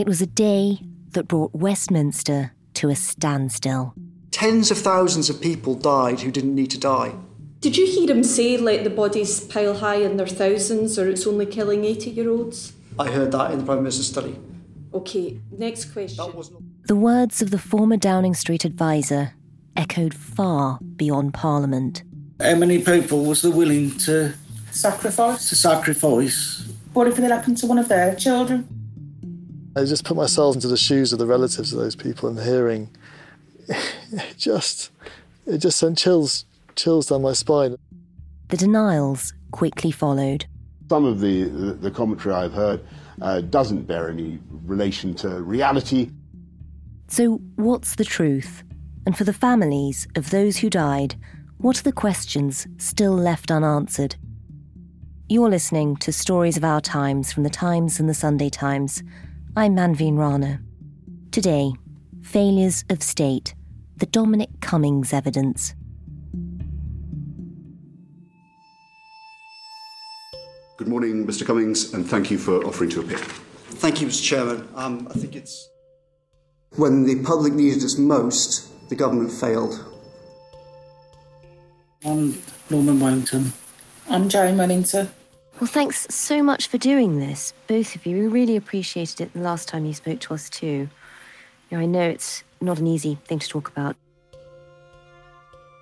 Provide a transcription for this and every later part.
It was a day that brought Westminster to a standstill. Tens of thousands of people died who didn't need to die. Did you hear him say, let the bodies pile high in their thousands, or it's only killing 80 year olds? I heard that in the Prime Minister's study. OK, next question. The words of the former Downing Street advisor echoed far beyond Parliament. How many people was there willing to sacrifice? To sacrifice. What if it happened to one of their children? I just put myself into the shoes of the relatives of those people and hearing it just it just sent chills chills down my spine. The denials quickly followed. Some of the, the, the commentary I've heard uh, doesn't bear any relation to reality. So, what's the truth? And for the families of those who died, what are the questions still left unanswered? You're listening to Stories of Our Times from the Times and the Sunday Times. I'm Manveen Rana. Today, failures of state, the Dominic Cummings evidence. Good morning, Mr. Cummings, and thank you for offering to appear. Thank you, Mr. Chairman. Um, I think it's. When the public needed us most, the government failed. I'm Norman Wellington. I'm Jane Wellington. Well, thanks so much for doing this, both of you. We really appreciated it the last time you spoke to us, too. You know, I know it's not an easy thing to talk about.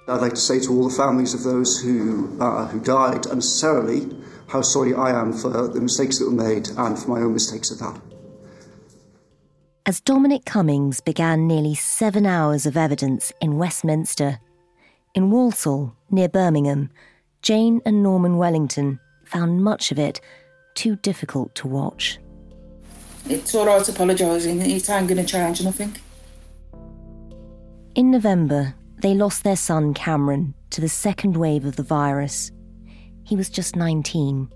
I'd like to say to all the families of those who, uh, who died unnecessarily how sorry I am for the mistakes that were made and for my own mistakes at that. As Dominic Cummings began nearly seven hours of evidence in Westminster, in Walsall, near Birmingham, Jane and Norman Wellington found much of it too difficult to watch. It's all right apologising, it ain't going to change nothing. In November, they lost their son Cameron to the second wave of the virus. He was just 19.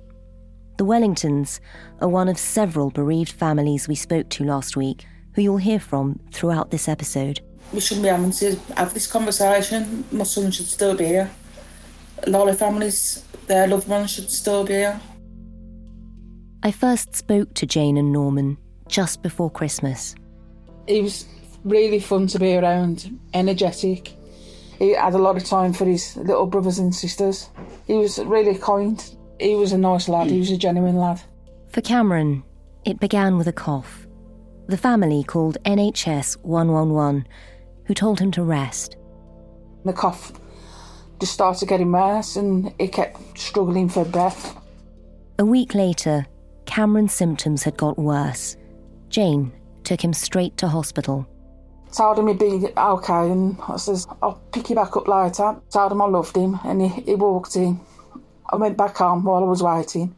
The Wellingtons are one of several bereaved families we spoke to last week, who you'll hear from throughout this episode. We shouldn't be having to have this conversation. My son should still be here. A lot of families, their loved ones should still be here. I first spoke to Jane and Norman just before Christmas. He was really fun to be around, energetic. He had a lot of time for his little brothers and sisters. He was really kind. He was a nice lad, he was a genuine lad. For Cameron, it began with a cough. The family called NHS 111, who told him to rest. The cough just started getting worse and he kept struggling for breath. A week later, Cameron's symptoms had got worse. Jane took him straight to hospital. Told him he'd be okay, and I says, I'll pick you back up later. Told him I loved him, and he, he walked in. I went back home while I was waiting,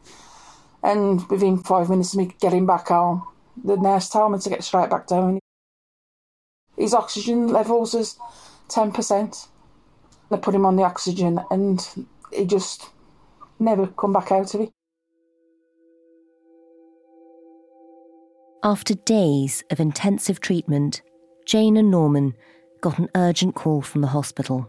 and within five minutes of me getting back home, the nurse told me to get straight back down. His oxygen levels was 10%. They put him on the oxygen, and he just never come back out of it. After days of intensive treatment, Jane and Norman got an urgent call from the hospital.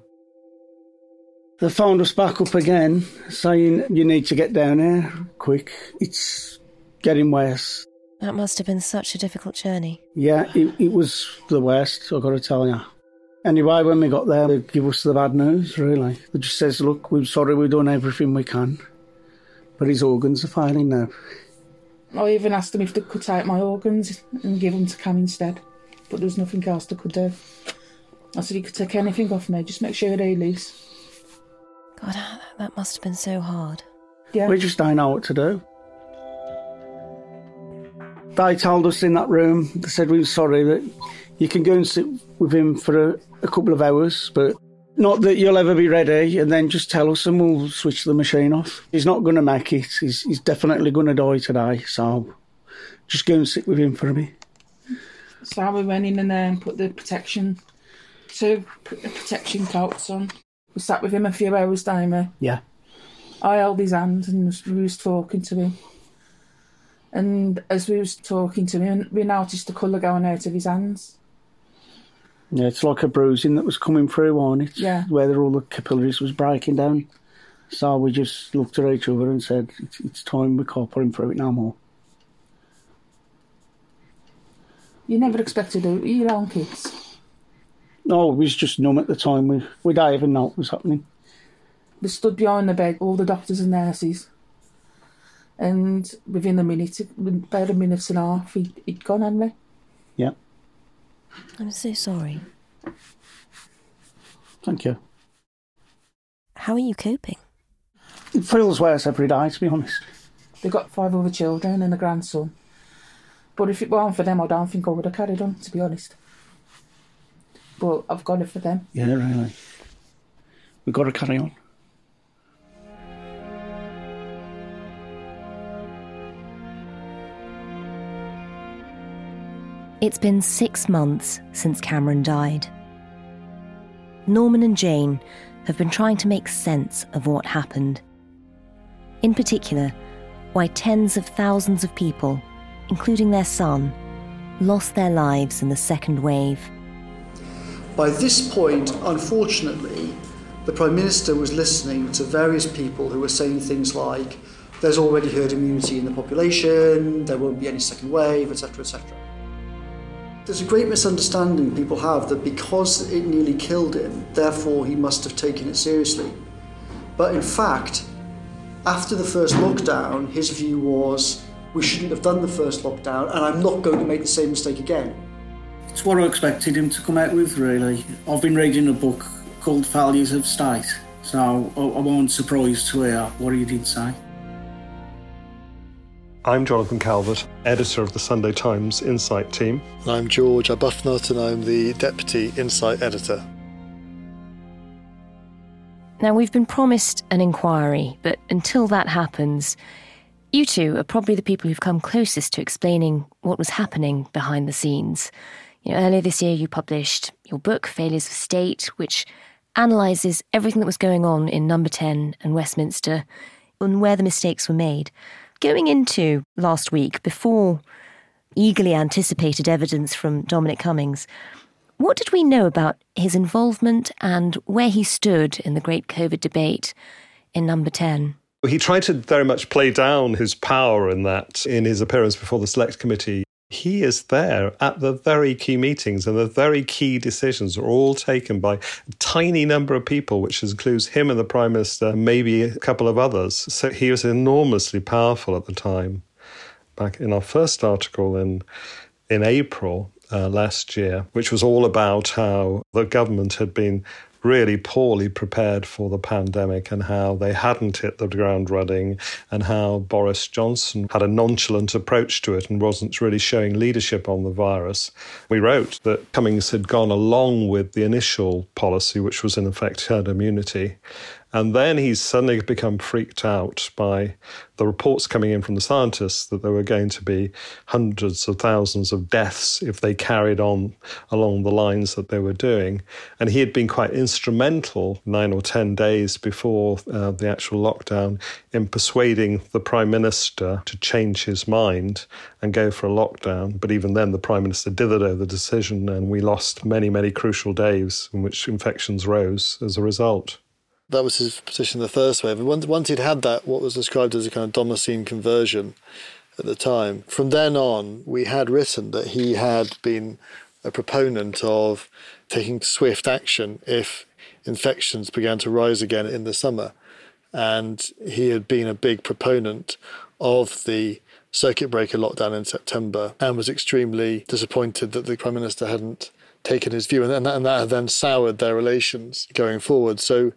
They phoned us back up again, saying you need to get down here quick. It's getting worse. That must have been such a difficult journey. Yeah, it, it was the worst, I've got to tell you. Anyway, when we got there, they give us the bad news, really. They just says, look, we're sorry, we've done everything we can. But his organs are failing now. I even asked them if they could take my organs and give them to Cam instead but there was nothing else they could do. I said, you could take anything off me, just make sure they loose. God, ah, that must have been so hard. Yeah. We just don't know what to do. They told us in that room, they said we were sorry that you can go and sit with him for a, a couple of hours, but not that you'll ever be ready, and then just tell us and we'll switch the machine off. He's not going to make it. He's, he's definitely going to die today, so just go and sit with him for a bit. So we went in and there and put the protection, two protection coats on. We sat with him a few hours time. Yeah. I held his hand and we was talking to him. And as we was talking to him, we noticed the colour going out of his hands. Yeah, it's like a bruising that was coming through on it. Yeah. Where all the capillaries was breaking down. So we just looked at each other and said, it's, it's time we can't put him through it no more. You never expected do your own kids. No, we was just numb at the time. We, we didn't even know what was happening. They stood behind the bed, all the doctors and nurses. And within a minute, about a minute and a half, he'd, he'd gone, hadn't he? Yeah, I'm so sorry. thank you. How are you coping? It feels worse every day, to be honest. They've got five other children and a grandson. But if it weren't for them, I don't think I would have carried on, to be honest. But I've got it for them. Yeah, really. We've got to carry on. It's been six months since Cameron died. Norman and Jane have been trying to make sense of what happened. In particular, why tens of thousands of people, including their son, lost their lives in the second wave. By this point, unfortunately, the Prime Minister was listening to various people who were saying things like, there's already herd immunity in the population, there won't be any second wave, etc., etc. There's a great misunderstanding people have that because it nearly killed him, therefore he must have taken it seriously. But in fact, after the first lockdown, his view was we shouldn't have done the first lockdown, and I'm not going to make the same mistake again. It's what I expected him to come out with, really. I've been reading a book called Failures of State, so I, wasn't surprised to hear what he did say. I'm Jonathan Calvert, editor of the Sunday Times Insight team. And I'm George Arbuthnot, and I'm the deputy insight editor. Now, we've been promised an inquiry, but until that happens, you two are probably the people who've come closest to explaining what was happening behind the scenes. You know, earlier this year, you published your book, Failures of State, which analyses everything that was going on in Number 10 and Westminster and where the mistakes were made. Going into last week, before eagerly anticipated evidence from Dominic Cummings, what did we know about his involvement and where he stood in the great COVID debate in Number 10? He tried to very much play down his power in that in his appearance before the Select Committee. He is there at the very key meetings, and the very key decisions are all taken by a tiny number of people, which includes him and the Prime Minister, maybe a couple of others. So he was enormously powerful at the time. Back in our first article in in April uh, last year, which was all about how the government had been really poorly prepared for the pandemic and how they hadn't hit the ground running and how Boris Johnson had a nonchalant approach to it and wasn't really showing leadership on the virus. We wrote that Cummings had gone along with the initial policy, which was in effect herd immunity. And then he's suddenly become freaked out by the reports coming in from the scientists that there were going to be hundreds of thousands of deaths if they carried on along the lines that they were doing. And he had been quite instrumental nine or 10 days before uh, the actual lockdown in persuading the Prime Minister to change his mind and go for a lockdown. But even then, the Prime Minister dithered over the decision, and we lost many, many crucial days in which infections rose as a result. That was his position in the first wave. Once, once he'd had that, what was described as a kind of Damascene conversion at the time, from then on, we had written that he had been a proponent of taking swift action if infections began to rise again in the summer. And he had been a big proponent of the circuit breaker lockdown in September and was extremely disappointed that the Prime Minister hadn't taken his view. And that, and that had then soured their relations going forward. So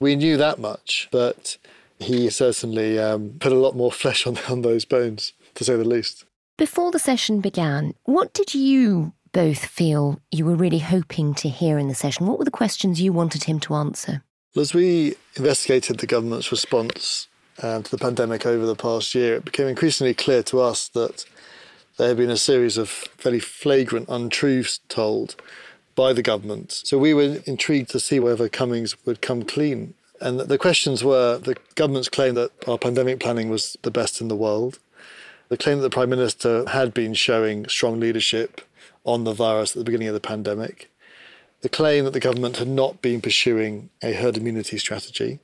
we knew that much, but he certainly um, put a lot more flesh on, on those bones, to say the least. Before the session began, what did you both feel you were really hoping to hear in the session? What were the questions you wanted him to answer? Well, As we investigated the government's response um, to the pandemic over the past year, it became increasingly clear to us that there had been a series of fairly flagrant untruths told by the government. So we were intrigued to see whether Cummings would come clean. And the questions were the government's claim that our pandemic planning was the best in the world, the claim that the Prime Minister had been showing strong leadership on the virus at the beginning of the pandemic, the claim that the government had not been pursuing a herd immunity strategy,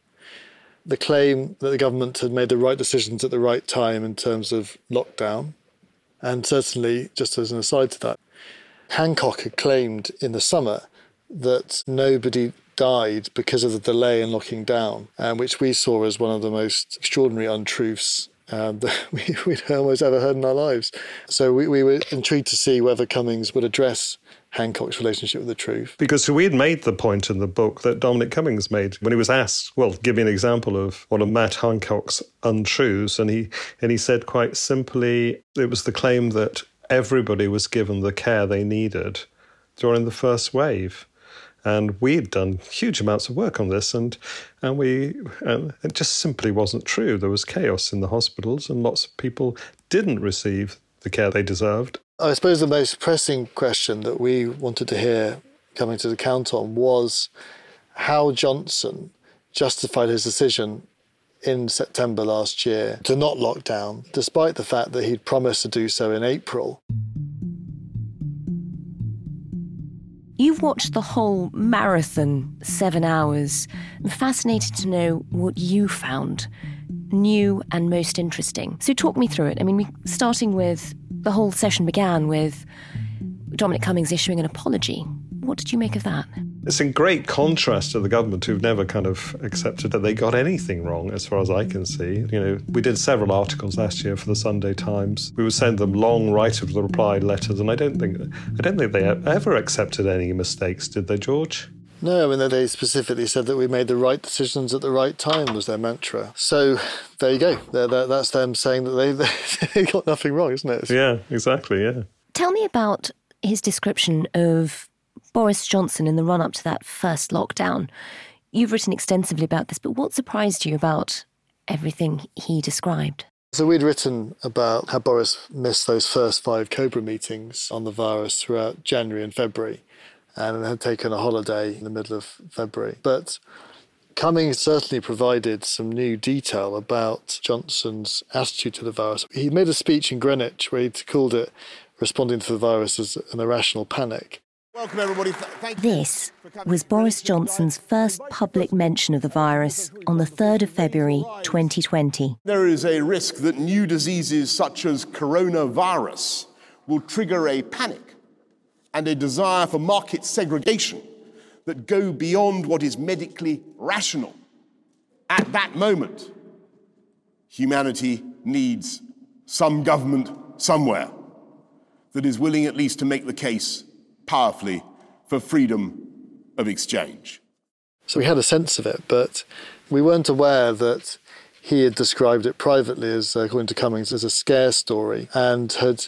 the claim that the government had made the right decisions at the right time in terms of lockdown. And certainly, just as an aside to that, Hancock had claimed in the summer that nobody died because of the delay in locking down, um, which we saw as one of the most extraordinary untruths um, that we, would almost ever heard in our lives. So we, we were intrigued to see whether Cummings would address Hancock's relationship with the truth. Because we had made the point in the book that Dominic Cummings made when he was asked, well, give me an example of one of Matt Hancock's untruths. And he, and he said quite simply, it was the claim that everybody was given the care they needed during the first wave and we'd done huge amounts of work on this, and and we and it just simply wasn't true. There was chaos in the hospitals, and lots of people didn't receive the care they deserved. I suppose the most pressing question that we wanted to hear coming to the count on was how Johnson justified his decision in September last year to not lock down, despite the fact that he'd promised to do so in April. You've watched the whole marathon, seven hours. I'm fascinated to know what you found new and most interesting. So, talk me through it. I mean, starting with the whole session began with Dominic Cummings issuing an apology. What did you make of that? It's in great contrast to the government who've never kind of accepted that they got anything wrong, as far as I can see. You know, we did several articles last year for the Sunday Times. We would send them long right of the reply letters, and I don't think I don't think they ever accepted any mistakes, did they, George? No, I mean they specifically said that we made the right decisions at the right time was their mantra. So there you go. They're, they're, that's them saying that they they got nothing wrong, isn't it? Yeah, exactly. Yeah. Tell me about his description of Boris Johnson in the run up to that first lockdown. You've written extensively about this, but what surprised you about everything he described? So we'd written about how Boris missed those first five Cobra meetings on the virus throughout January and February and had taken a holiday in the middle of February. But Cummings certainly provided some new detail about Johnson's attitude to the virus. He made a speech in Greenwich where he called it responding to the virus as an irrational panic. Welcome, everybody. Thank this was Boris Johnson's first public mention of the virus on the 3rd of February 2020. There is a risk that new diseases such as coronavirus will trigger a panic and a desire for market segregation that go beyond what is medically rational. At that moment, humanity needs some government somewhere that is willing at least to make the case powerfully for freedom of exchange. So we had a sense of it, but we weren't aware that he had described it privately as, according to Cummings, as a scare story and had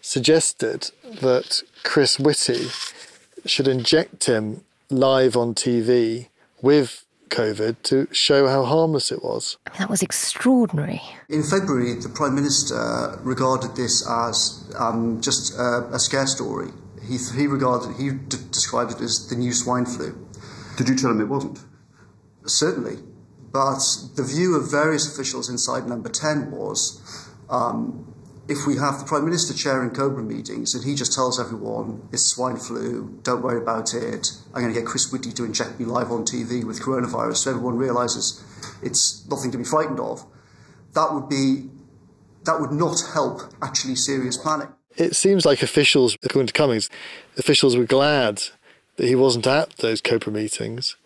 suggested that Chris Whitty should inject him live on TV with COVID to show how harmless it was. That was extraordinary. In February, the Prime Minister regarded this as um, just a, a scare story he, he regarded, he d- described it as the new swine flu. Did you tell him it wasn't? Certainly. But the view of various officials inside number 10 was um, if we have the Prime Minister chairing Cobra meetings and he just tells everyone it's swine flu, don't worry about it, I'm going to get Chris Whitty to inject me live on TV with coronavirus so everyone realises it's nothing to be frightened of, that would be that would not help actually serious planning it seems like officials, according to Cummings, officials were glad that he wasn't at those Cobra meetings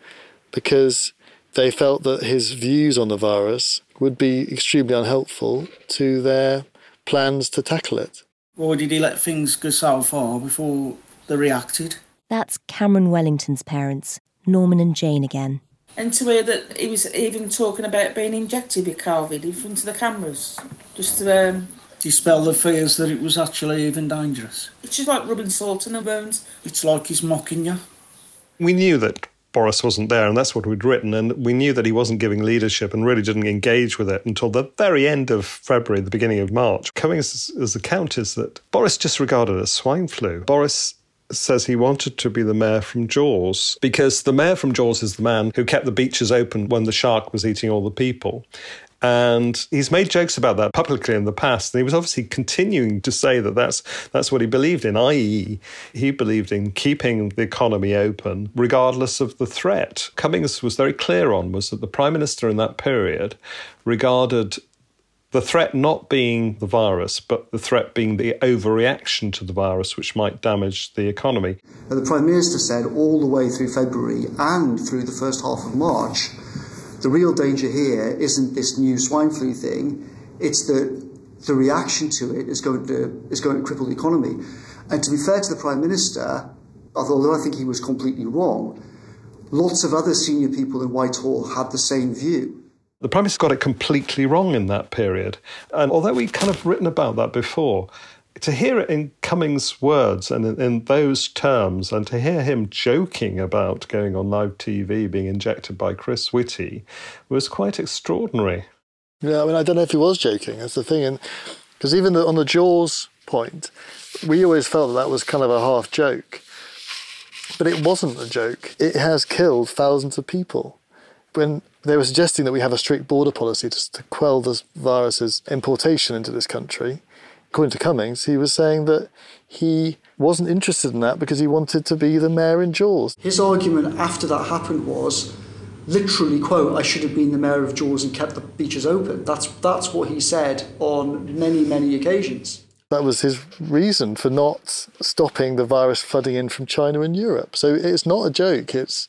because they felt that his views on the virus would be extremely unhelpful to their plans to tackle it. Or did he let things go so far before they reacted? That's Cameron Wellington's parents, Norman and Jane again. And to hear that he was even talking about being injected with COVID in front of the cameras, just to um, dispel the fears that it was actually even dangerous. It's just like rubbing salt in the bones. It's like he's mocking you. We knew that Boris wasn't there, and that's what we'd written. And we knew that he wasn't giving leadership and really didn't engage with it until the very end of February, the beginning of March. Cummings' account is that Boris just regarded it as swine flu. Boris says he wanted to be the mayor from Jaws because the mayor from Jaws is the man who kept the beaches open when the shark was eating all the people. And he's made jokes about that publicly in the past. And he was obviously continuing to say that that's, that's what he believed in, i.e., he believed in keeping the economy open regardless of the threat. Cummings was very clear on was that the Prime Minister in that period regarded The threat not being the virus, but the threat being the overreaction to the virus, which might damage the economy. The Prime Minister said all the way through February and through the first half of March the real danger here isn't this new swine flu thing, it's that the reaction to it is going to, is going to cripple the economy. And to be fair to the Prime Minister, although I think he was completely wrong, lots of other senior people in Whitehall had the same view. The Prime Minister got it completely wrong in that period. And although we've kind of written about that before, to hear it in Cummings' words and in, in, those terms, and to hear him joking about going on live TV being injected by Chris Whitty was quite extraordinary. Yeah, I mean, I don't know if he was joking. That's the thing, and because even the, on the Jaws point, we always felt that that was kind of a half joke, but it wasn't a joke. It has killed thousands of people. When they were suggesting that we have a strict border policy to, to quell the virus's importation into this country, according to Cummings, he was saying that he wasn't interested in that because he wanted to be the mayor in Jaws. His argument after that happened was literally quote I should have been the mayor of Jaws and kept the beaches open. That's that's what he said on many many occasions. That was his reason for not stopping the virus flooding in from China and Europe. So it's not a joke. It's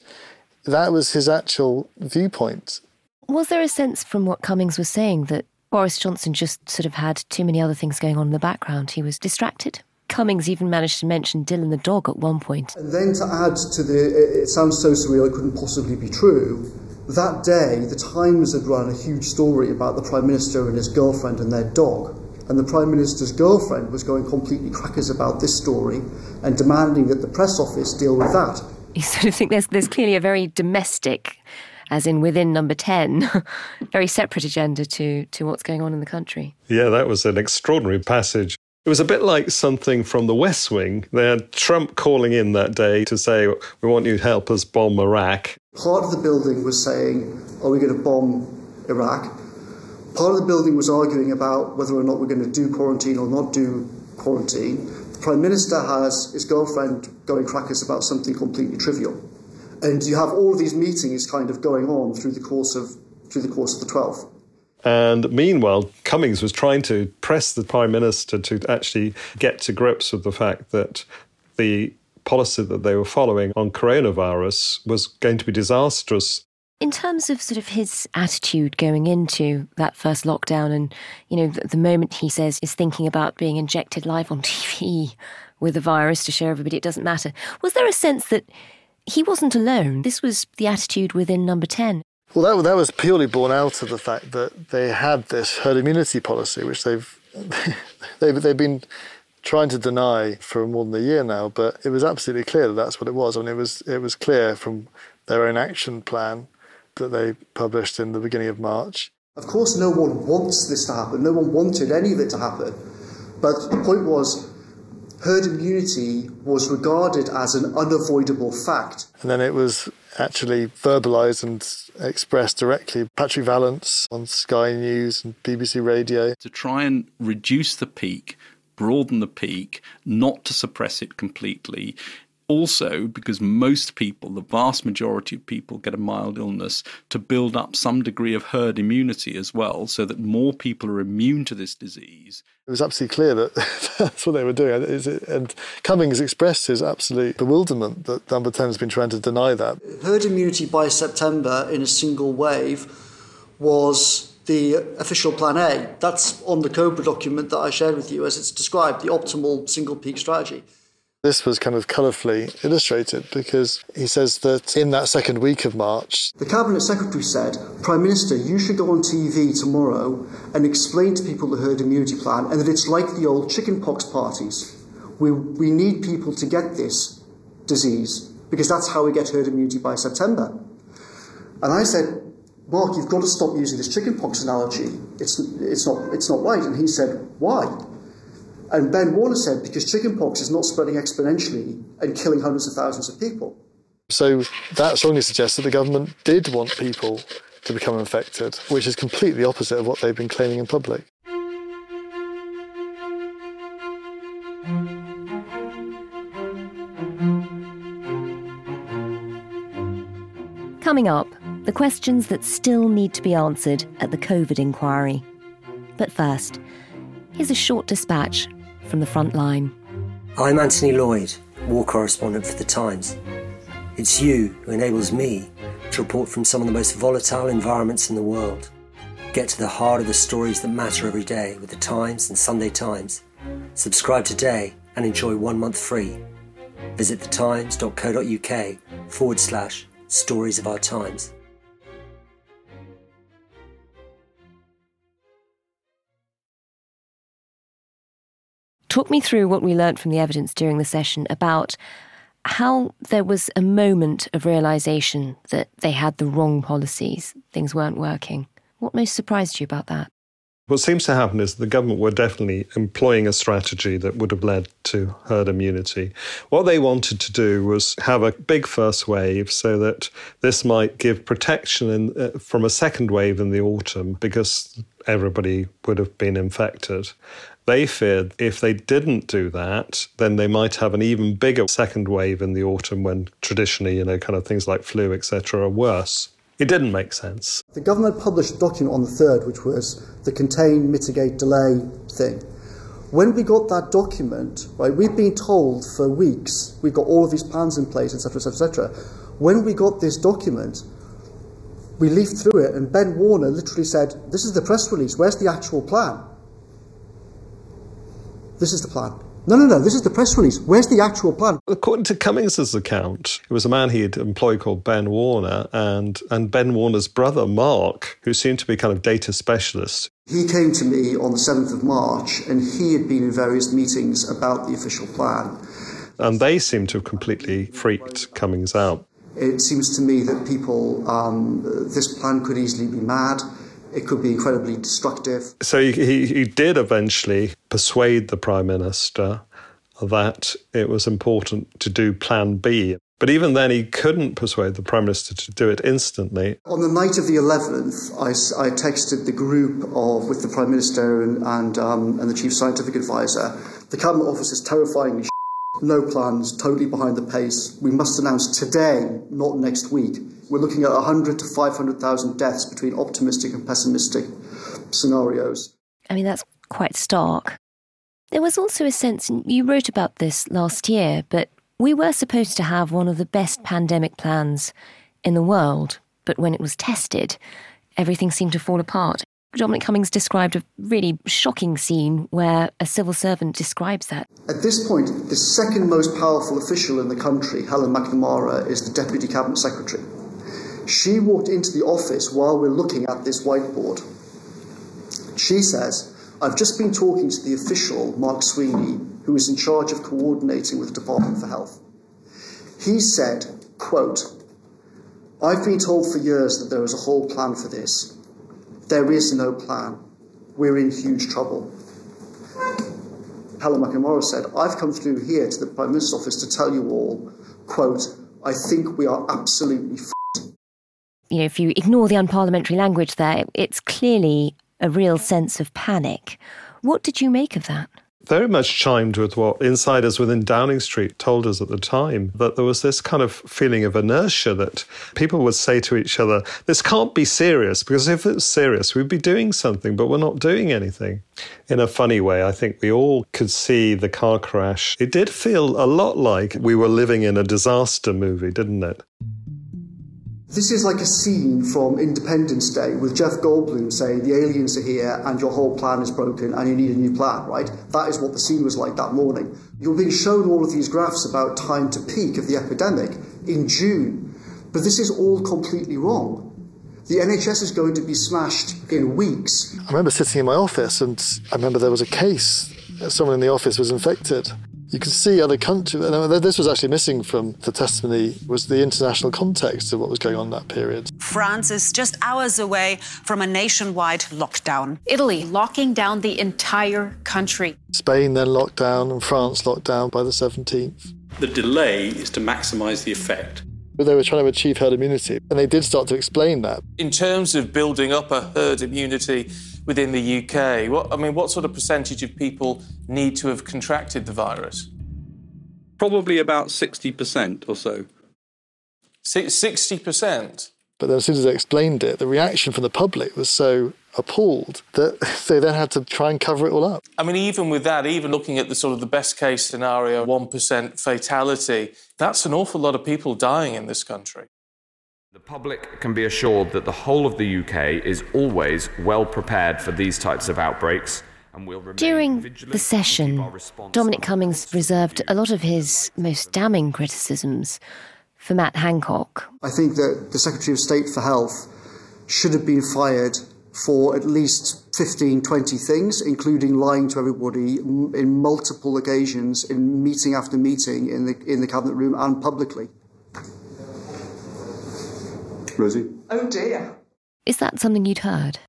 that was his actual viewpoint. Was there a sense from what Cummings was saying that Boris Johnson just sort of had too many other things going on in the background. He was distracted. Cummings even managed to mention Dilyn the dog at one point. And then to add to the, it sounds so surreal it couldn't possibly be true. That day, the Times had run a huge story about the Prime Minister and his girlfriend and their dog. And the Prime Minister's girlfriend was going completely crackers about this story and demanding that the press office deal with that. You sort of think there's, there's clearly a very domestic as in within number 10, very separate agenda to, to what's going on in the country. Yeah, that was an extraordinary passage. It was a bit like something from the West Wing. They had Trump calling in that day to say, We want you to help us bomb Iraq. Part of the building was saying, Are we going to bomb Iraq? Part of the building was arguing about whether or not we're going to do quarantine or not do quarantine. The Prime Minister has his girlfriend going crackers about something completely trivial and you have all of these meetings kind of going on through the course of through the course of the 12th. And meanwhile, Cummings was trying to press the Prime Minister to actually get to grips with the fact that the policy that they were following on coronavirus was going to be disastrous. In terms of sort of his attitude going into that first lockdown, and you know, the, the moment he says is thinking about being injected live on TV with the virus to show everybody it doesn't matter, was there a sense that he wasn't alone. This was the attitude within number 10. Well, that, that was purely born out of the fact that they had this herd immunity policy, which they've, they've, they've been trying to deny for more than a year now, but it was absolutely clear that that's what it was. I mean, it was, it was clear from their own action plan that they published in the beginning of March. Of course, no one wants this to happen. No one wanted any of it to happen. But the point was, herd immunity was regarded as an unavoidable fact. And then it was actually verbalised and expressed directly. Patrick Vallance on Sky News and BBC Radio. To try and reduce the peak, broaden the peak, not to suppress it completely, also because most people, the vast majority of people, get a mild illness to build up some degree of herd immunity as well, so that more people are immune to this disease. It was absolutely clear that that's what they were doing. And Cummings expressed his absolute bewilderment that Number 10 has been trying to deny that. Herd immunity by September in a single wave was the official plan A. That's on the COBRA document that I shared with you as it's described, the optimal single peak strategy. This was kind of colourfully illustrated because he says that in that second week of March, the Cabinet Secretary said, Prime Minister, you should go on TV tomorrow and explain to people the herd immunity plan and that it's like the old chickenpox parties. We, we need people to get this disease because that's how we get herd immunity by September. And I said, Mark, you've got to stop using this chickenpox analogy. It's, it's, not, it's not right. And he said, why? And Ben Warner said because chickenpox is not spreading exponentially and killing hundreds of thousands of people. So that strongly suggests that the government did want people to become infected, which is completely opposite of what they've been claiming in public. Coming up, the questions that still need to be answered at the COVID inquiry. But first, here's a short dispatch from the front line. I'm Anthony Lloyd, war correspondent for The Times. It's you who enables me to report from some of the most volatile environments in the world. Get to the heart of the stories that matter every day with The Times and Sunday Times. Subscribe today and enjoy one month free. Visit thetimes.co.uk forward slash stories of our times. Talk me through what we learned from the evidence during the session about how there was a moment of realization that they had the wrong policies, things weren't working. What most surprised you about that? What seems to happen is the government were definitely employing a strategy that would have led to herd immunity. What they wanted to do was have a big first wave so that this might give protection in, uh, from a second wave in the autumn because everybody would have been infected. They feared if they didn't do that, then they might have an even bigger second wave in the autumn when traditionally, you know, kind of things like flu, etc., are worse. It didn't make sense. The government published a document on the 3rd, which was the contain, mitigate, delay thing. When we got that document, right, we've been told for weeks, we've got all of these plans in place, etc., etc., etc. When we got this document, we leafed through it, and Ben Warner literally said, This is the press release, where's the actual plan? This is the plan. No, no, no, this is the press release. Where's the actual plan? According to Cummings's account, it was a man he had employed called Ben Warner and, and Ben Warner's brother, Mark, who seemed to be kind of data specialist. He came to me on the 7th of March and he had been in various meetings about the official plan. And they seem to have completely freaked Cummings out. It seems to me that people, um, this plan could easily be mad it could be incredibly destructive. So he, he, did eventually persuade the Prime Minister that it was important to do Plan B. But even then, he couldn't persuade the Prime Minister to do it instantly. On the night of the 11th, I, I texted the group of, with the Prime Minister and, and, um, and the Chief Scientific Advisor. The Cabinet Office is terrifyingly no plans, totally behind the pace. We must announce today, not next week. We're looking at 100 to 500,000 deaths between optimistic and pessimistic scenarios. I mean, that's quite stark. There was also a sense, and you wrote about this last year, but we were supposed to have one of the best pandemic plans in the world. But when it was tested, everything seemed to fall apart. Dominic Cummings described a really shocking scene where a civil servant describes that. At this point, the second most powerful official in the country, Helen McNamara, is the Deputy Cabinet Secretary. She walked into the office while we're looking at this whiteboard. She says, I've just been talking to the official, Mark Sweeney, who is in charge of coordinating with the Department for Health. He said, quote, I've been told for years that there is a whole plan for this. There is no plan. We're in huge trouble. Helen McNamara said, I've come through here to the Prime Minister's office to tell you all, quote, I think we are absolutely f- You know, if you ignore the unparliamentary language there, it's clearly a real sense of panic. What did you make of that? Very much chimed with what insiders within Downing Street told us at the time that there was this kind of feeling of inertia that people would say to each other, This can't be serious, because if it's serious, we'd be doing something, but we're not doing anything. In a funny way, I think we all could see the car crash. It did feel a lot like we were living in a disaster movie, didn't it? This is like a scene from Independence Day with Jeff Goldblum saying the aliens are here and your whole plan is broken and you need a new plan, right? That is what the scene was like that morning. You're being shown all of these graphs about time to peak of the epidemic in June, but this is all completely wrong. The NHS is going to be smashed in weeks. I remember sitting in my office and I remember there was a case. Someone in the office was infected you can see other countries. Uh, this was actually missing from the testimony was the international context of what was going on in that period. France is just hours away from a nationwide lockdown. Italy locking down the entire country. Spain then locked down and France locked down by the 17th. The delay is to maximise the effect. But they were trying to achieve herd immunity, and they did start to explain that. In terms of building up a herd immunity, within the UK. What, I mean, what sort of percentage of people need to have contracted the virus? Probably about 60% or so. 60%? But then as soon as they explained it, the reaction from the public was so appalled that they then had to try and cover it all up. I mean, even with that, even looking at the sort of the best case scenario, 1% fatality, that's an awful lot of people dying in this country. The public can be assured that the whole of the UK is always well prepared for these types of outbreaks. And will remain During the session, Dominic Cummings reserved a lot of his most damning criticisms for Matt Hancock. I think that the Secretary of State for Health should have been fired for at least 15, 20 things, including lying to everybody in multiple occasions, in meeting after meeting in the, in the Cabinet room and publicly. Rosie? Oh dear. Is that something you'd heard?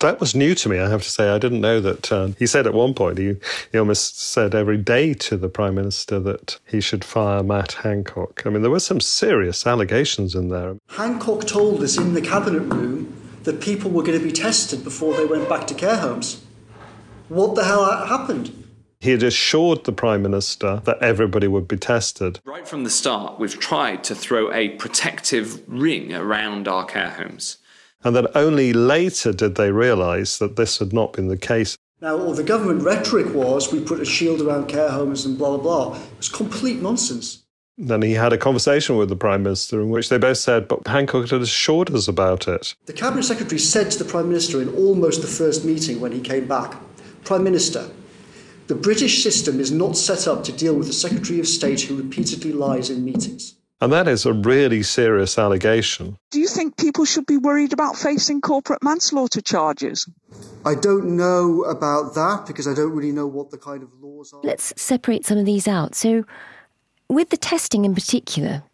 That was new to me, I have to say. I didn't know that. Uh, he said at one point, he, he almost said every day to the Prime Minister that he should fire Matt Hancock. I mean, there were some serious allegations in there. Hancock told us in the Cabinet room that people were going to be tested before they went back to care homes. What the hell happened? He had assured the Prime Minister that everybody would be tested. Right from the start, we've tried to throw a protective ring around our care homes. And then only later did they realise that this had not been the case. Now, all the government rhetoric was we put a shield around care homes and blah, blah, blah. It was complete nonsense. Then he had a conversation with the Prime Minister in which they both said, but Hancock had assured us about it. The Cabinet Secretary said to the Prime Minister in almost the first meeting when he came back Prime Minister, the British system is not set up to deal with a Secretary of State who repeatedly lies in meetings. And that is a really serious allegation. Do you think people should be worried about facing corporate manslaughter charges? I don't know about that because I don't really know what the kind of laws are. Let's separate some of these out. So, with the testing in particular,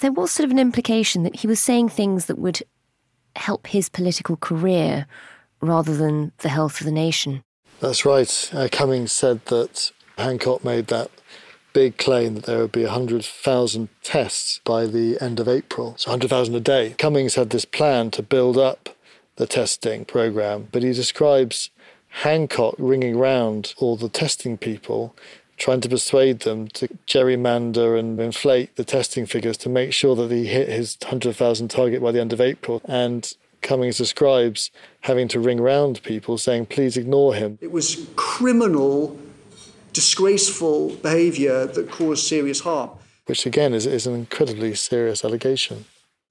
there was sort of an implication that he was saying things that would help his political career rather than the health of the nation. That's right. Uh, Cummings said that Hancock made that big claim that there would be 100,000 tests by the end of April, so 100,000 a day. Cummings had this plan to build up the testing program, but he describes Hancock ringing round all the testing people, trying to persuade them to gerrymander and inflate the testing figures to make sure that he hit his 100,000 target by the end of April. And Cummings describes having to ring round people saying, please ignore him. It was criminal, disgraceful behaviour that caused serious harm. Which again is, is an incredibly serious allegation.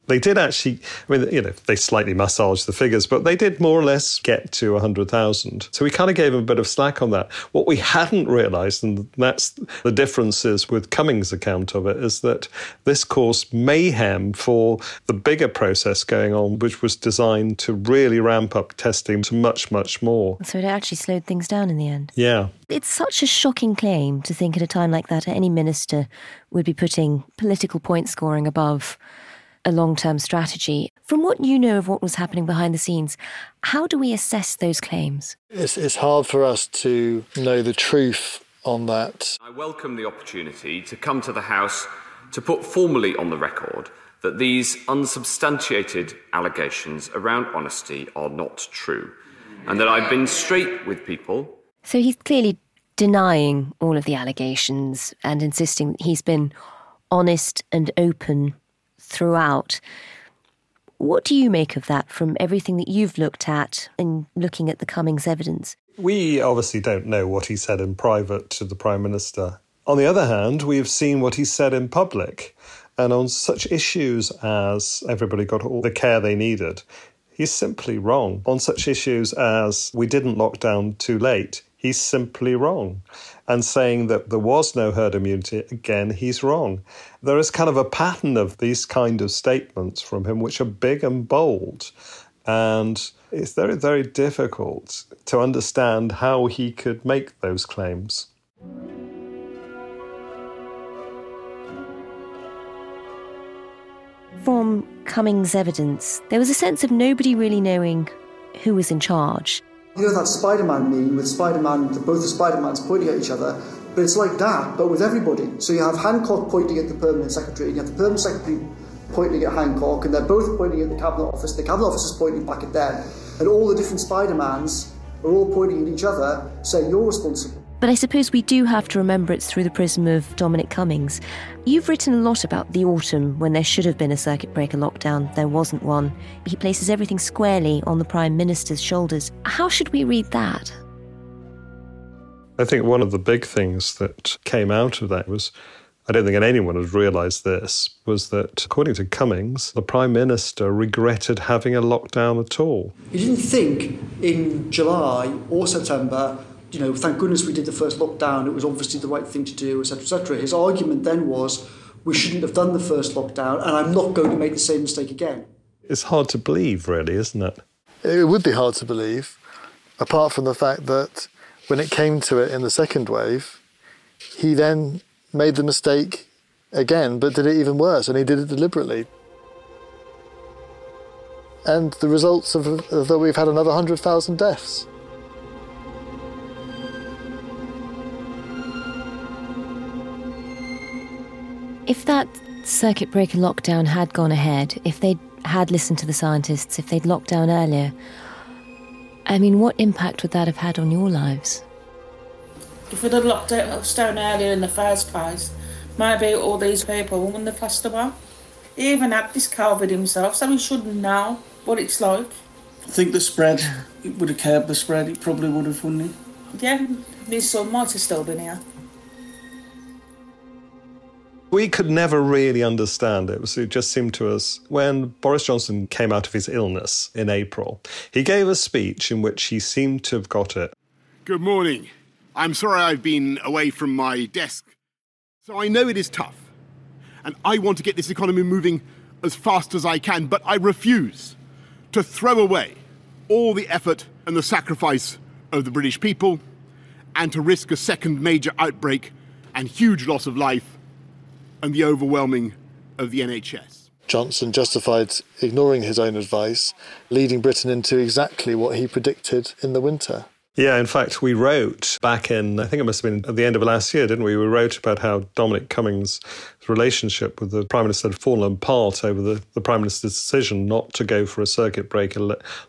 They did actually, I mean, you know, they slightly massaged the figures, but they did more or less get to 100,000. So we kind of gave them a bit of slack on that. What we hadn't realised, and that's the differences with Cummings' account of it, is that this caused mayhem for the bigger process going on, which was designed to really ramp up testing to much, much more. So it actually slowed things down in the end. Yeah. It's such a shocking claim to think at a time like that any minister would be putting political point scoring above a long term strategy. From what you know of what was happening behind the scenes, how do we assess those claims? It's, it's hard for us to know the truth on that. I welcome the opportunity to come to the House to put formally on the record that these unsubstantiated allegations around honesty are not true, and that I've been straight with people. So he's clearly denying all of the allegations and insisting that he's been honest and open throughout. What do you make of that from everything that you've looked at in looking at the Cummings evidence? We obviously don't know what he said in private to the Prime Minister. On the other hand, we have seen what he said in public. And on such issues as everybody got all the care they needed, he's simply wrong. On such issues as we didn't lock down too late, he's simply wrong. And saying that there was no herd immunity, again, he's wrong. There is kind of a pattern of these kind of statements from him which are big and bold. And it's very, very difficult to understand how he could make those claims. From Cummings' evidence, there was a sense of nobody really knowing who was in charge. You know that Spider Man meme with Spider Man, both the Spider Mans pointing at each other, but it's like that, but with everybody. So you have Hancock pointing at the permanent secretary, and you have the permanent secretary pointing at Hancock, and they're both pointing at the cabinet office. The cabinet office is pointing back at them, and all the different Spider Mans are all pointing at each other, saying you're responsible. But I suppose we do have to remember it's through the prism of Dominic Cummings. You've written a lot about the autumn when there should have been a circuit breaker lockdown. There wasn't one. He places everything squarely on the Prime Minister's shoulders. How should we read that? I think one of the big things that came out of that was I don't think anyone had realised this, was that according to Cummings, the Prime Minister regretted having a lockdown at all. He didn't think in July or September, you know, thank goodness we did the first lockdown, it was obviously the right thing to do, etc., etc. His argument then was, we shouldn't have done the first lockdown, and I'm not going to make the same mistake again. It's hard to believe, really, isn't it? It would be hard to believe, apart from the fact that when it came to it in the second wave, he then made the mistake again, but did it even worse, and he did it deliberately. And the results of, of that we've had another 100,000 deaths. If that circuit breaker lockdown had gone ahead, if they had listened to the scientists, if they'd locked down earlier, I mean, what impact would that have had on your lives? If we'd have locked it down earlier in the first place, maybe all these people wouldn't have passed away. He even had this COVID himself, so he should know what it's like. I think the spread, it would have curbed the spread, it probably would have, wouldn't it? Yeah, his son might have still been here. We could never really understand it. It just seemed to us when Boris Johnson came out of his illness in April, he gave a speech in which he seemed to have got it. Good morning. I'm sorry I've been away from my desk. So I know it is tough. And I want to get this economy moving as fast as I can, but I refuse to throw away all the effort and the sacrifice of the British people and to risk a second major outbreak and huge loss of life and the overwhelming of the NHS. Johnson justified ignoring his own advice, leading Britain into exactly what he predicted in the winter. Yeah, in fact, we wrote back in, I think it must have been at the end of last year, didn't we? We wrote about how Dominic Cummings' relationship with the Prime Minister had fallen apart over the, the Prime Minister's decision not to go for a circuit breaker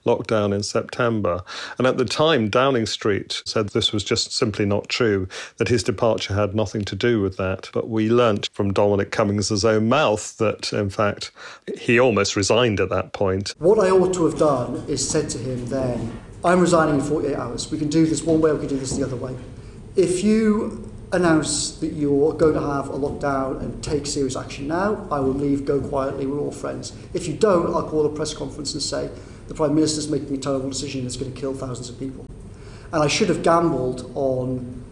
lockdown in September. And at the time, Downing Street said this was just simply not true, that his departure had nothing to do with that. But we learnt from Dominic Cummings' own mouth that, in fact, he almost resigned at that point. What I ought to have done is said to him then, I'm resigning in 48 hours. We can do this one way we can do this the other way. If you announce that you're going to have a lockdown and take serious action now, I will leave, go quietly, we're all friends. If you don't, I'll call a press conference and say, the Prime Minister's making a terrible decision that's going to kill thousands of people. And I should have gambled on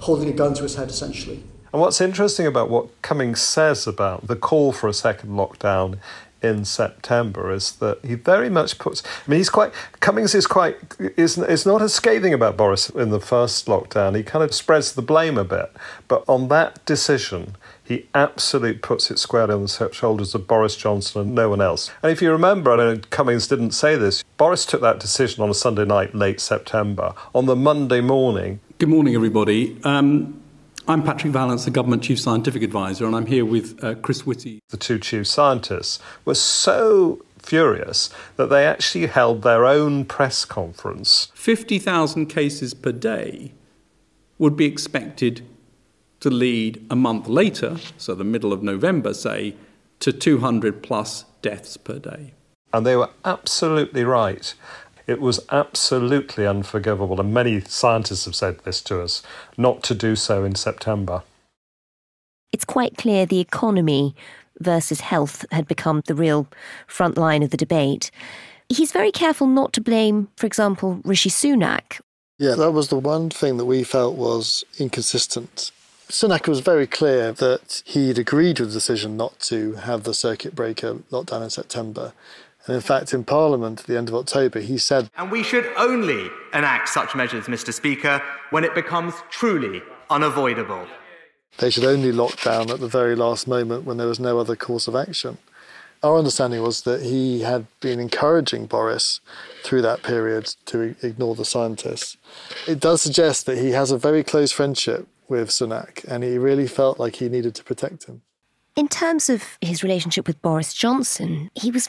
holding a gun to his head, essentially. And what's interesting about what Cummings says about the call for a second lockdown in September is that he very much puts. I mean, he's quite Cummings is quite is is not as scathing about Boris in the first lockdown. He kind of spreads the blame a bit, but on that decision. He absolutely puts it squarely on the shoulders of Boris Johnson and no one else. And if you remember, I know Cummings didn't say this, Boris took that decision on a Sunday night, late September. On the Monday morning. Good morning, everybody. Um, I'm Patrick Vallance, the Government Chief Scientific Advisor, and I'm here with uh, Chris Whitty. The two chief scientists were so furious that they actually held their own press conference. 50,000 cases per day would be expected to lead a month later, so the middle of November, say, to 200 plus deaths per day. And they were absolutely right. It was absolutely unforgivable, and many scientists have said this to us, not to do so in September. It's quite clear the economy versus health had become the real front line of the debate. He's very careful not to blame, for example, Rishi Sunak. Yeah, that was the one thing that we felt was inconsistent. Sunak was very clear that he'd agreed with the decision not to have the circuit breaker lockdown in September. And in fact, in Parliament at the end of October, he said. And we should only enact such measures, Mr. Speaker, when it becomes truly unavoidable. They should only lock down at the very last moment when there was no other course of action. Our understanding was that he had been encouraging Boris through that period to ignore the scientists. It does suggest that he has a very close friendship with Sunak and he really felt like he needed to protect him. In terms of his relationship with Boris Johnson, he was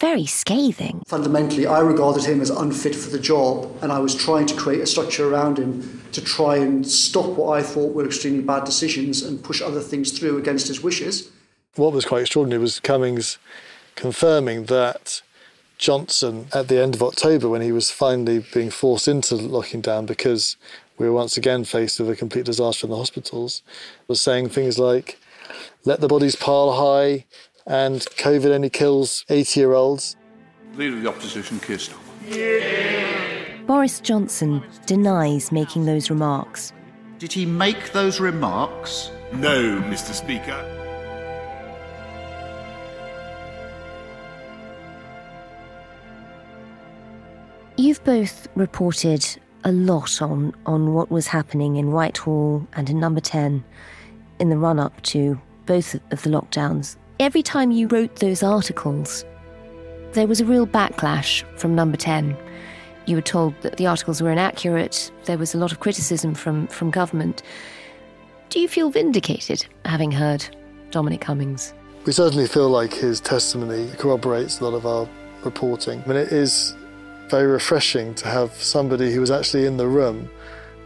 very scathing. Fundamentally, I regarded him as unfit for the job, and I was trying to create a structure around him to try and stop what I thought were extremely bad decisions and push other things through against his wishes. What was quite extraordinary was Cummings confirming that Johnson, at the end of October, when he was finally being forced into locking down because we were once again faced with a complete disaster in the hospitals, was saying things like, let the bodies pile high, and COVID only kills 80 year olds. Leader of the opposition, Keir Starmer. Boris Johnson denies making those remarks. Did he make those remarks? No, Mr. Speaker. You've both reported a lot on, on what was happening in Whitehall and in Number 10 in the run up to both of the lockdowns. Every time you wrote those articles, there was a real backlash from Number 10. You were told that the articles were inaccurate, there was a lot of criticism from, from government. Do you feel vindicated having heard Dominic Cummings? We certainly feel like his testimony corroborates a lot of our reporting. I mean, it is very refreshing to have somebody who was actually in the room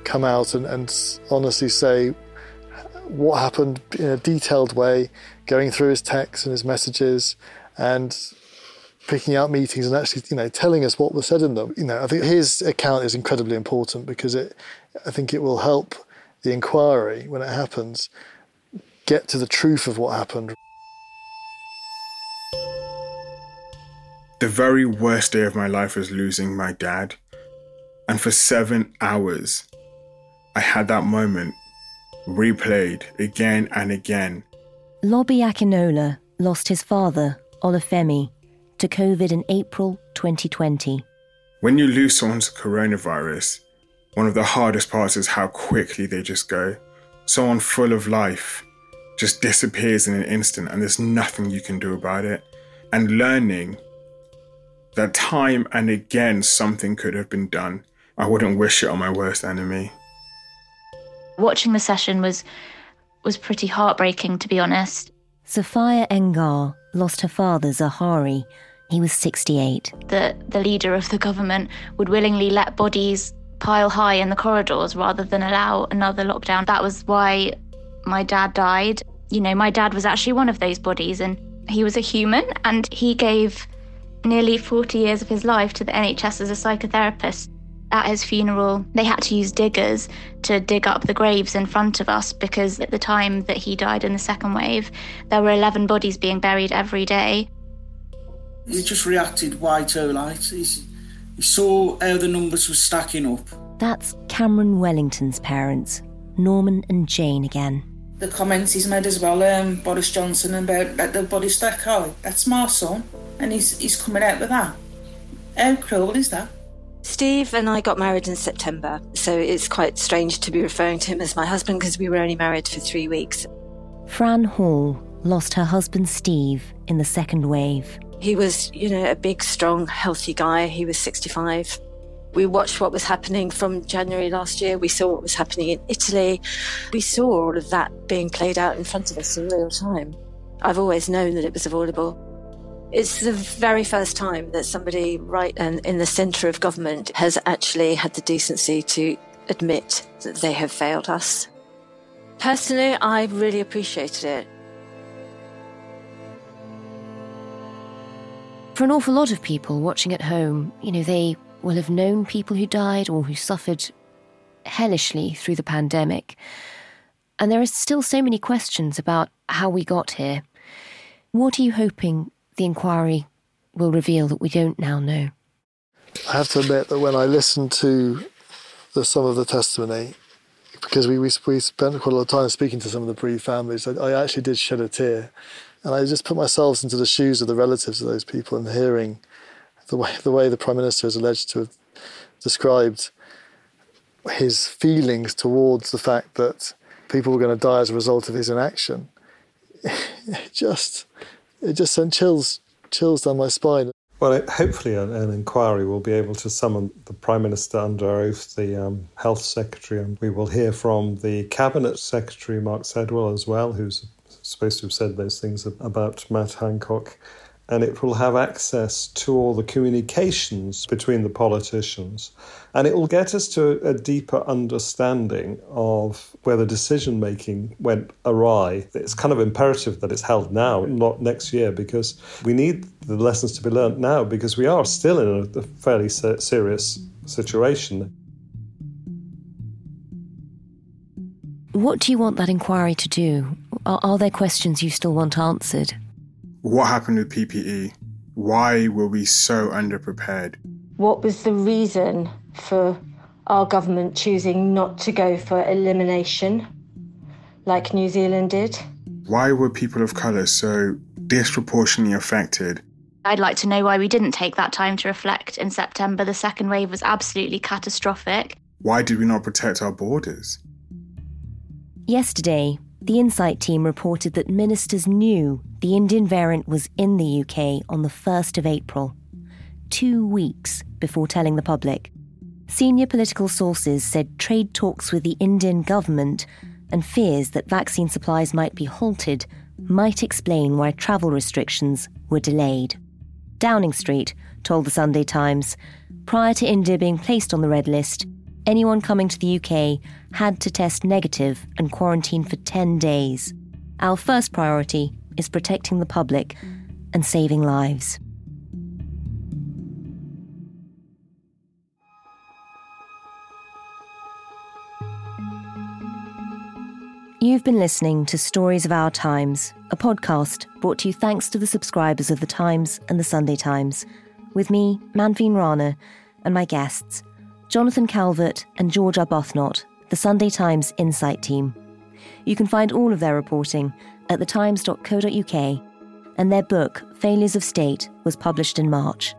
come out and, and honestly say what happened in a detailed way, going through his texts and his messages and picking out meetings and actually, you know, telling us what was said in them. You know, I think his account is incredibly important because it I think it will help the inquiry when it happens get to the truth of what happened. The very worst day of my life was losing my dad. And for seven hours, I had that moment replayed again and again. Lobby Akinnola lost his father, Olufemi, to COVID in April 2020. When you lose someone to coronavirus, one of the hardest parts is how quickly they just go. Someone full of life just disappears in an instant, and there's nothing you can do about it. And learning that time and again something could have been done. I wouldn't wish it on my worst enemy. Watching the session was was pretty heartbreaking to be honest. Sophia Engar lost her father Zahari. He was 68. The the leader of the government would willingly let bodies pile high in the corridors rather than allow another lockdown. That was why my dad died. You know, my dad was actually one of those bodies and he was a human and he gave nearly 40 years of his life to the NHS as a psychotherapist. At his funeral, they had to use diggers to dig up the graves in front of us because at the time that he died in the second wave, there were 11 bodies being buried every day. He just reacted way too late. He's, he saw how the numbers were stacking up. That's Cameron Wellington's parents, Norman and Jane again. The comments he's made as well, um, Boris Johnson, about let the body stack high. That's my son, and he's, he's coming out with that. How cruel is that? Steve and I got married in September, so it's quite strange to be referring to him as my husband because we were only married for three weeks. Fran Hall lost her husband Steve in the second wave. He was, you know, a big, strong, healthy guy. He was 65. We watched what was happening from January last year. We saw what was happening in Italy. We saw all of that being played out in front of us in real time. I've always known that it was avoidable. It's the very first time that somebody right in the centre of government has actually had the decency to admit that they have failed us. Personally, I really appreciated it. For an awful lot of people watching at home, you know, they will have known people who died or who suffered hellishly through the pandemic. And there are still so many questions about how we got here. What are you hoping the inquiry will reveal that we don't now know? I have to admit that when I listened to the, some of the testimony, because we, we, we spent quite a lot of time speaking to some of the bereaved families, I, I actually did shed a tear. And I just put myself into the shoes of the relatives of those people and hearing the way the way the prime minister is alleged to have described his feelings towards the fact that people were going to die as a result of his inaction. It just it just sent chills chills down my spine. Well, it, hopefully, an, an, inquiry will be able to summon the Prime Minister under oath, the um, Health Secretary, and we will hear from the Cabinet Secretary, Mark Sedwill, as well, who's supposed to have said those things about Matt Hancock. And it will have access to all the communications between the politicians. And it will get us to a deeper understanding of where the decision making went awry. It's kind of imperative that it's held now, not next year, because we need the lessons to be learned now, because we are still in a fairly serious situation. What do you want that inquiry to do? Are, are there questions you still want answered? What happened with PPE? Why were we so underprepared? What was the reason for our government choosing not to go for elimination like New Zealand did? Why were people of colour so disproportionately affected? I'd like to know why we didn't take that time to reflect in September. The second wave was absolutely catastrophic. Why did we not protect our borders? Yesterday, the Insight team reported that ministers knew the Indian variant was in the UK on the 1st of April, two weeks before telling the public. Senior political sources said trade talks with the Indian government and fears that vaccine supplies might be halted might explain why travel restrictions were delayed. Downing Street told the Sunday Times prior to India being placed on the red list, anyone coming to the UK had to test negative and quarantine for 10 days. Our first priority is protecting the public and saving lives. You've been listening to Stories of Our Times, a podcast brought to you thanks to the subscribers of The Times and The Sunday Times, with me, Manveen Rana, and my guests, Jonathan Calvert and George Arbuthnott, the Sunday Times Insight team. You can find all of their reporting at thetimes.co.uk, and their book, Failures of State, was published in March.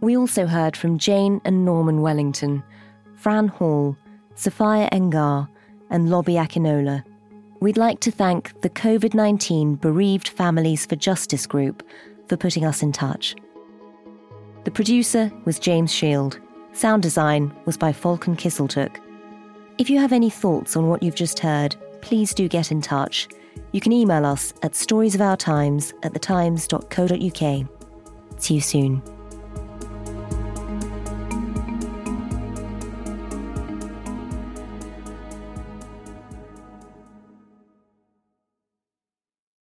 We also heard from Jane and Norman Wellington, Fran Hall, Sophia Engar, and Lobby Akinnola. We'd like to thank the COVID 19 Bereaved Families for Justice group for putting us in touch. The producer was James Shield. Sound design was by Falcon Kisseltook. If you have any thoughts on what you've just heard, please do get in touch. You can email us at storiesofourtimes at thetimes.co.uk. See you soon.